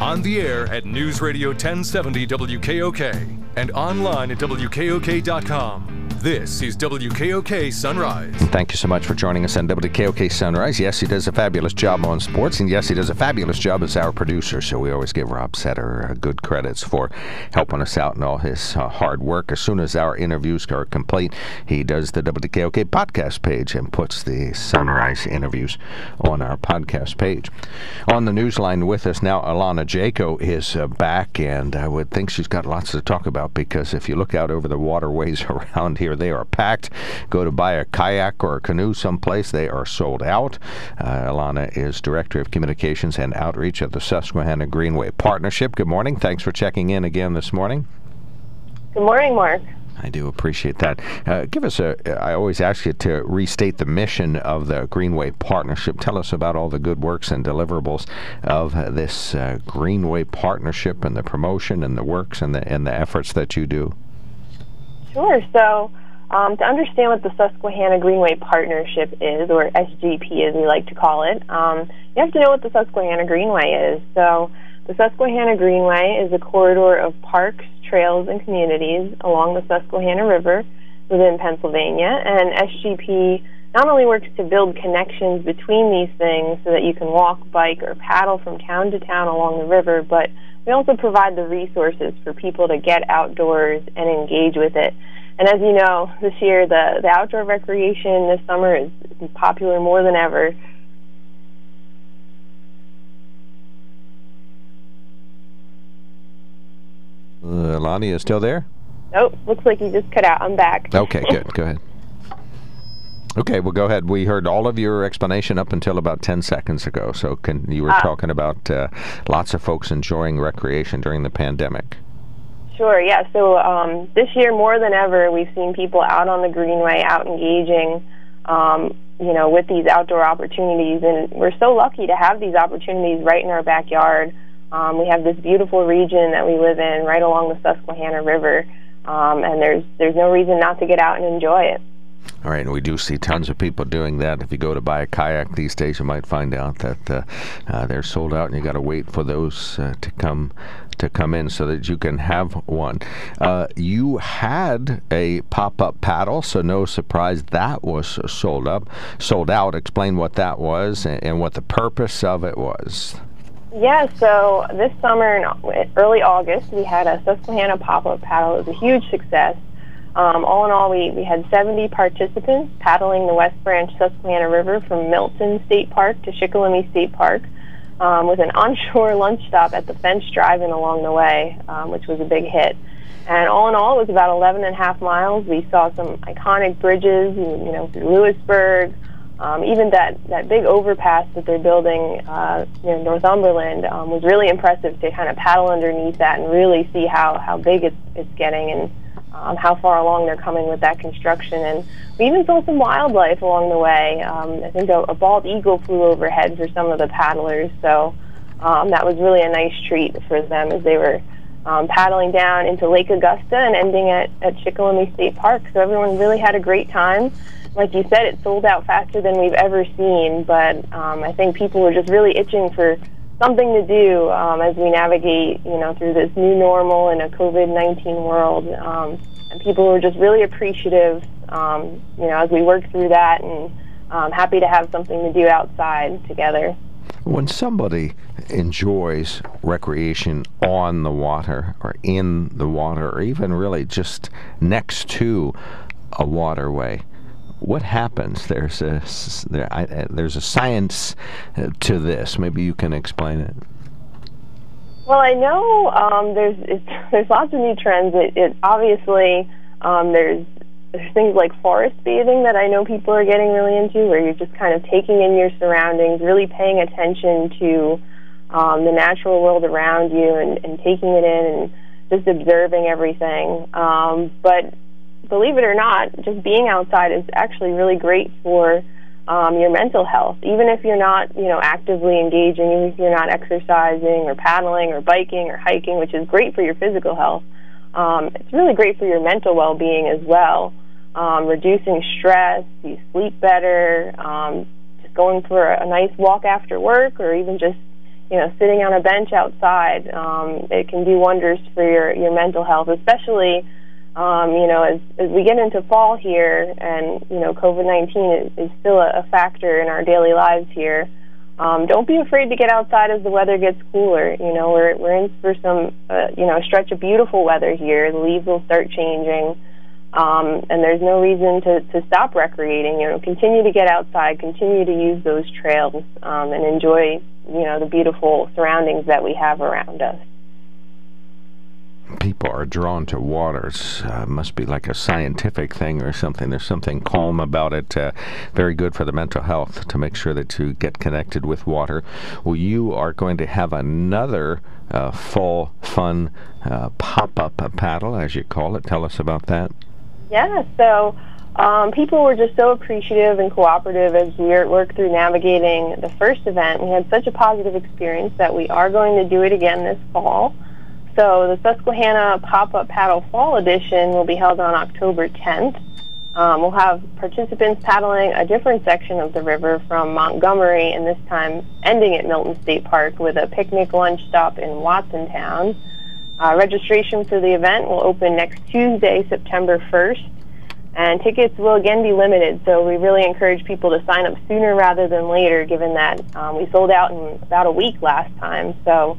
On the air at News Radio 1070 WKOK and online at WKOK.com. This is WKOK Sunrise. Thank you so much for joining us on WKOK Sunrise. Yes, he does a fabulous job on sports, and yes, he does a fabulous job as our producer. So we always give Rob Setter uh, good credits for helping us out and all his uh, hard work. As soon as our interviews are complete, he does the WKOK podcast page and puts the Sunrise interviews on our podcast page. On the newsline with us now, Alana Jajko is uh, back, and I would think she's got lots to talk about because if you look out over the waterways around here, here. They are packed. Go to buy a kayak or a canoe someplace, they are sold out. Uh, Alana is Director of Communications and Outreach at the Susquehanna Greenway Partnership. Good morning. Thanks for checking in again this morning. Good morning, Mark. I do appreciate that. Uh, give us a. I always ask you to restate the mission of the Greenway Partnership. Tell us about all the good works and deliverables of this uh, Greenway Partnership and the promotion and the works and the and the efforts that you do. Sure. So, um, to understand what the Susquehanna Greenway Partnership is, or SGP as we like to call it, um, you have to know what the Susquehanna Greenway is. So, the Susquehanna Greenway is a corridor of parks, trails, and communities along the Susquehanna River within Pennsylvania, and SGP not only works to build connections between these things so that you can walk, bike, or paddle from town to town along the river, but we also provide the resources for people to get outdoors and engage with it. And as you know, this year the, the outdoor recreation this summer is popular more than ever. Uh, Lonnie is still there? Nope, looks like you just cut out. I'm back. Okay, good. Go ahead. Okay, well, go ahead. We heard all of your explanation up until about 10 seconds ago. So, can you were uh, talking about uh, lots of folks enjoying recreation during the pandemic. Sure, yeah. So, um, this year, more than ever, we've seen people out on the Greenway, out engaging, um, you know, with these outdoor opportunities. And we're so lucky to have these opportunities right in our backyard. Um, we have this beautiful region that we live in right along the Susquehanna River. Um, and there's there's no reason not to get out and enjoy it. All right, and we do see tons of people doing that. If you go to buy a kayak these days, you might find out that uh, uh, they're sold out, and you got to wait for those uh, to come to come in so that you can have one. Uh, you had a pop-up paddle, so no surprise that was sold up, sold out. Explain what that was and, and what the purpose of it was. Yeah, so this summer in early August, we had a Susquehanna pop-up paddle. It was a huge success. Um, all in all, we, we had 70 participants paddling the West Branch Susquehanna River from Milton State Park to Shikellamy State Park um, with an onshore lunch stop at the Fence Drive-In along the way, um, which was a big hit. And all in all, it was about 11 and a half miles. We saw some iconic bridges, you know, through Lewisburg, um, even that, that big overpass that they're building uh, near Northumberland um, was really impressive to kind of paddle underneath that and really see how, how big it's, it's getting. And um, how far along they're coming with that construction. And we even saw some wildlife along the way. Um, I think a, a bald eagle flew overhead for some of the paddlers, so um, that was really a nice treat for them as they were um, paddling down into Lake Augusta and ending at, at Shikellamy State Park. So everyone really had a great time. Like you said, it sold out faster than we've ever seen, but um, I think people were just really itching for something to do um, as we navigate, you know, through this new normal in a COVID nineteen world. Um, and people were just really appreciative, um, you know, as we worked through that, and um, happy to have something to do outside together. When somebody enjoys recreation on the water or in the water, or even really just next to a waterway, what happens? There's a there, I, uh, there's a science uh, to this. Maybe you can explain it. Well, I know um, there's there's lots of new trends. It, it obviously um, there's there's things like forest bathing that I know people are getting really into, where you're just kind of taking in your surroundings, really paying attention to um, the natural world around you, and, and taking it in and just observing everything. Um, but believe it or not, just being outside is actually really great for um, your mental health. Even if you're not, you know, actively engaging, even if you're not exercising or paddling or biking or hiking, which is great for your physical health, um, it's really great for your mental well-being as well. Um, reducing stress, you sleep better. Um, just going for a nice walk after work, or even just you know, sitting on a bench outside, um, it can do wonders for your, your mental health, especially, um, you know, as, as we get into fall here and, you know, COVID 19 is, is still a, a factor in our daily lives here. Um, don't be afraid to get outside as the weather gets cooler. You know, we're, we're in for some, uh, you know, stretch of beautiful weather here. The leaves will start changing. Um, and there's no reason to, to stop recreating. You know, continue to get outside, continue to use those trails, um, and enjoy, you know, the beautiful surroundings that we have around us. People are drawn to waters. Uh, must be like a scientific thing or something. There's something calm about it. Uh, very good for the mental health to make sure that you get connected with water. Well, you are going to have another uh, fall fun uh, pop-up paddle, as you call it. Tell us about that. Yeah, so um, people were just so appreciative and cooperative as we worked through navigating the first event. We had such a positive experience that we are going to do it again this fall. So the Susquehanna Pop-Up Paddle Fall Edition will be held on October 10th. Um, we'll have participants paddling a different section of the river from Montgomery and this time ending at Milton State Park with a picnic lunch stop in Watsontown. Uh, registration for the event will open next Tuesday, September 1st, and tickets will again be limited. So we really encourage people to sign up sooner rather than later, given that um, we sold out in about a week last time. So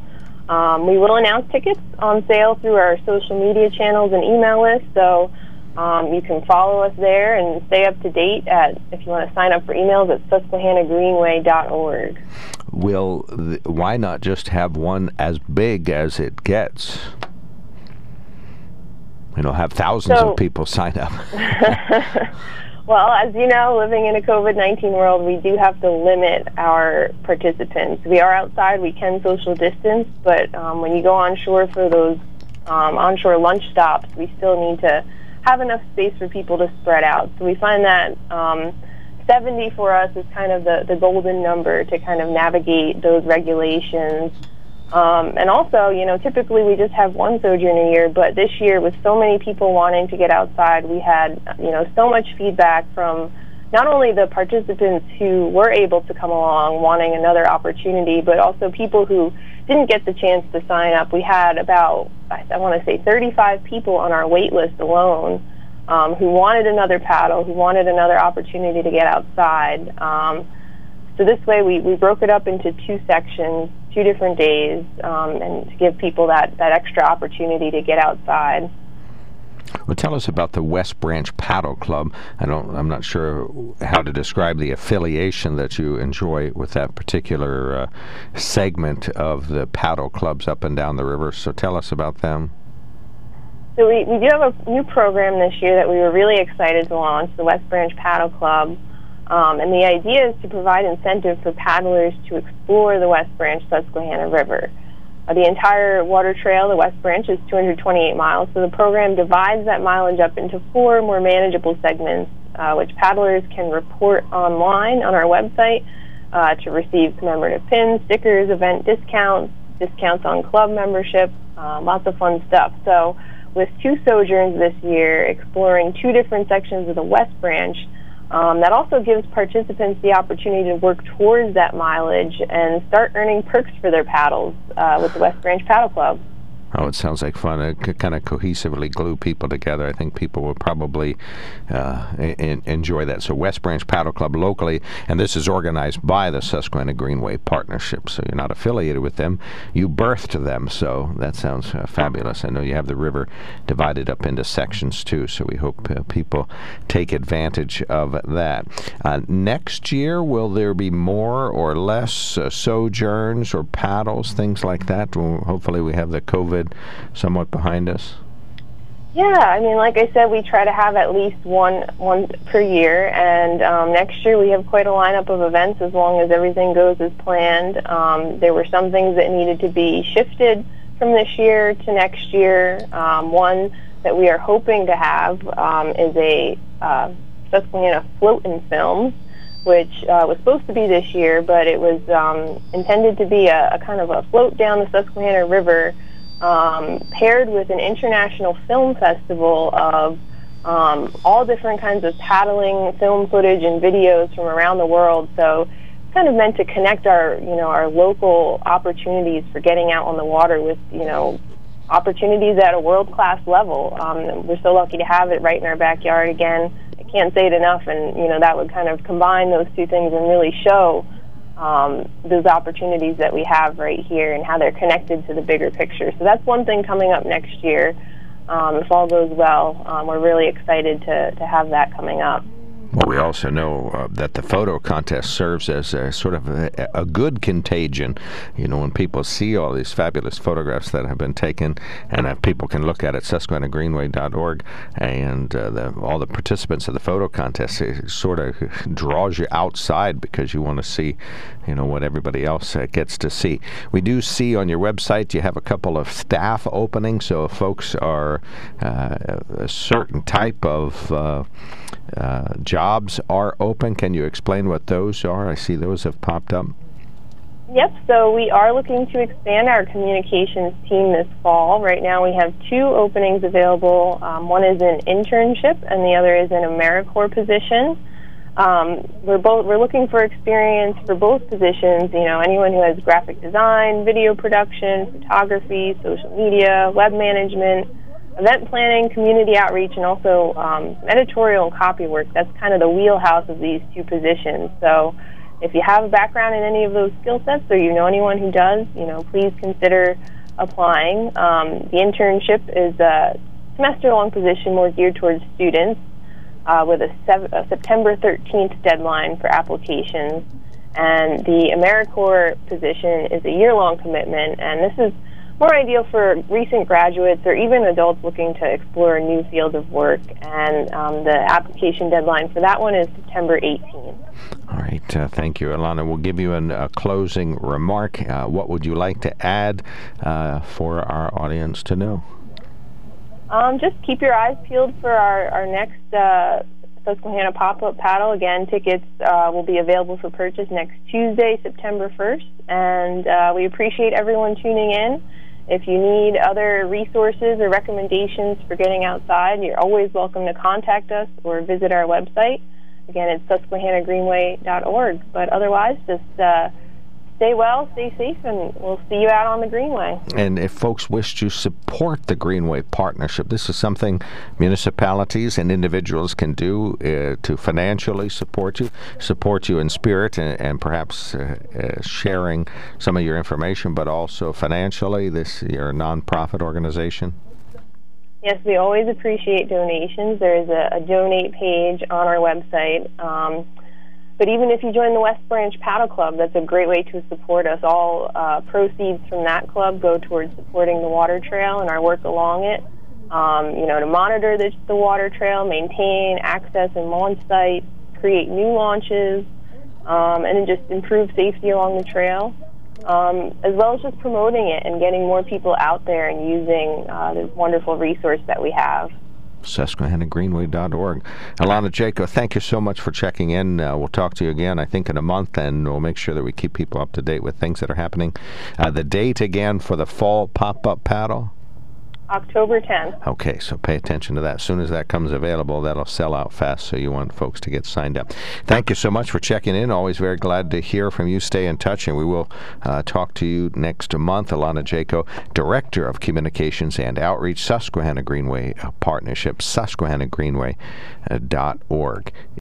um, we will announce tickets on sale through our social media channels and email list. So um, you can follow us there and stay up to date at if you want to sign up for emails at susquehannagreenway.org will th- why not just have one as big as it gets? You know, have thousands so, of people sign up. well, as you know, living in a COVID 19 world, we do have to limit our participants. We are outside, we can social distance, but um, when you go onshore for those um, onshore lunch stops, we still need to have enough space for people to spread out. So we find that. Um, 70 for us is kind of the, the golden number to kind of navigate those regulations. Um, and also, you know, typically we just have one sojourn a year, but this year with so many people wanting to get outside, we had, you know, so much feedback from not only the participants who were able to come along wanting another opportunity, but also people who didn't get the chance to sign up. We had about, I want to say, 35 people on our wait list alone um, who wanted another paddle, who wanted another opportunity to get outside. Um, so this way, we, we broke it up into two sections, two different days, um, and to give people that, that extra opportunity to get outside. Well, tell us about the West Branch Paddle Club. I don't. I'm not sure how to describe the affiliation that you enjoy with that particular uh, segment of the paddle clubs up and down the river. So tell us about them. So we, we do have a new program this year that we were really excited to launch, the West Branch Paddle Club. Um, and the idea is to provide incentive for paddlers to explore the West Branch Susquehanna River. Uh, the entire water trail, the West Branch, is 228 miles, so the program divides that mileage up into four more manageable segments, uh, which paddlers can report online on our website uh, to receive commemorative pins, stickers, event discounts, discounts on club membership, uh, lots of fun stuff. So with two sojourns this year exploring two different sections of the West Branch. Um, that also gives participants the opportunity to work towards that mileage and start earning perks for their paddles uh, with the West Branch Paddle Club. Oh, it sounds like fun. It could kind of cohesively glue people together. I think people will probably uh, in, enjoy that. So, West Branch Paddle Club locally, and this is organized by the Susquehanna Greenway Partnership. So, you're not affiliated with them, you birthed them. So, that sounds uh, fabulous. I know you have the river divided up into sections too. So, we hope uh, people take advantage of that. Uh, next year, will there be more or less uh, sojourns or paddles, things like that? Well, hopefully, we have the COVID COVID somewhat behind us? Yeah, I mean, like I said, we try to have at least one one per year, and um, next year we have quite a lineup of events as long as everything goes as planned. Um, there were some things that needed to be shifted from this year to next year. Um, one that we are hoping to have um, is a uh, Susquehanna float in films, which uh, was supposed to be this year, but it was um, intended to be a, a kind of a float down the Susquehanna River um, paired with an international film festival of um, all different kinds of paddling film footage and videos from around the world. So kind of meant to connect our, you know, our local opportunities for getting out on the water with, you know, opportunities at a world class level. Um, we're so lucky to have it right in our backyard again. I can't say it enough, and you know that would kind of combine those two things and really show um, those opportunities that we have right here and how they're connected to the bigger picture. So that's one thing coming up next year. Um, if all goes well, um, we're really excited to, to have that coming up. Well, we also know uh, that the photo contest serves as a sort of a, a, good contagion. You know, when people see all these fabulous photographs that have been taken, and uh, people can look at it, SusquehannaGreenway.org, and uh, the, all the participants of the photo contest, it sort of draws you outside because you want to see, you know, what everybody else uh, gets to see. We do see on your website you have a couple of staff openings, so if folks are uh, a certain type of uh, jobs are open. Can you explain what those are? I see those have popped up. Yep, so we are looking to expand our communications team this fall. Right now we have two openings available. Um, one is an internship and the other is an AmeriCorps position. Um, we're both we're looking for experience for both positions. You know, anyone who has graphic design, video production, photography, social media, web management, event planning, community outreach, and also um, editorial and copy work. That's kind of the wheelhouse of these two positions. So if you have a background in any of those skill sets or you know anyone who does, you know, please consider applying. Um, the internship is a semester-long position more geared towards students uh, with a, sev- a September 13th deadline for applications. And the AmeriCorps position is a year-long commitment, and this is more ideal for recent graduates or even adults looking to explore a new field of work. And um, the application deadline for that one is September 18th. All right. Uh, thank you, Alana. We'll give you an, a closing remark. Uh, what would you like to add uh, for our audience to know? Um, just keep your eyes peeled for our, our next uh, Susquehanna pop up paddle. Again, tickets uh, will be available for purchase next Tuesday, September 1st. And uh, we appreciate everyone tuning in. If you need other resources or recommendations for getting outside, you're always welcome to contact us or visit our website. Again, it's susquehannagreenway.org. But otherwise, just uh, stay well, stay safe, and we'll see you out on the Greenway. And if folks wish to support the Greenway Partnership, this is something municipalities and individuals can do uh, to financially support you, support you in spirit, and, and perhaps uh, uh, sharing some of your information, but also financially. This you're a nonprofit organization. Yes, we always appreciate donations. There is a, a donate page on our website. Um, but even if you join the West Branch Paddle Club, that's a great way to support us. All uh, proceeds from that club go towards supporting the water trail and our work along it. Um, you know, to monitor the, the water trail, maintain access and launch sites, create new launches, um, and just improve safety along the trail, um, as well as just promoting it and getting more people out there and using uh, this wonderful resource that we have. SusquehannaGreenway.org. Alana Jajko, thank you so much for checking in. Uh, we'll talk to you again, I think, in a month, and we'll make sure that we keep people up to date with things that are happening. Uh, the date again for the fall pop up paddle? October 10th. Okay, so pay attention to that. As soon as that comes available, that'll sell out fast, so you want folks to get signed up. Thank you so much for checking in. Always very glad to hear from you. Stay in touch, and we will uh, talk to you next month. Alana Jajko, Director of Communications and Outreach, Susquehanna Greenway Partnership, susquehannagreenway.org.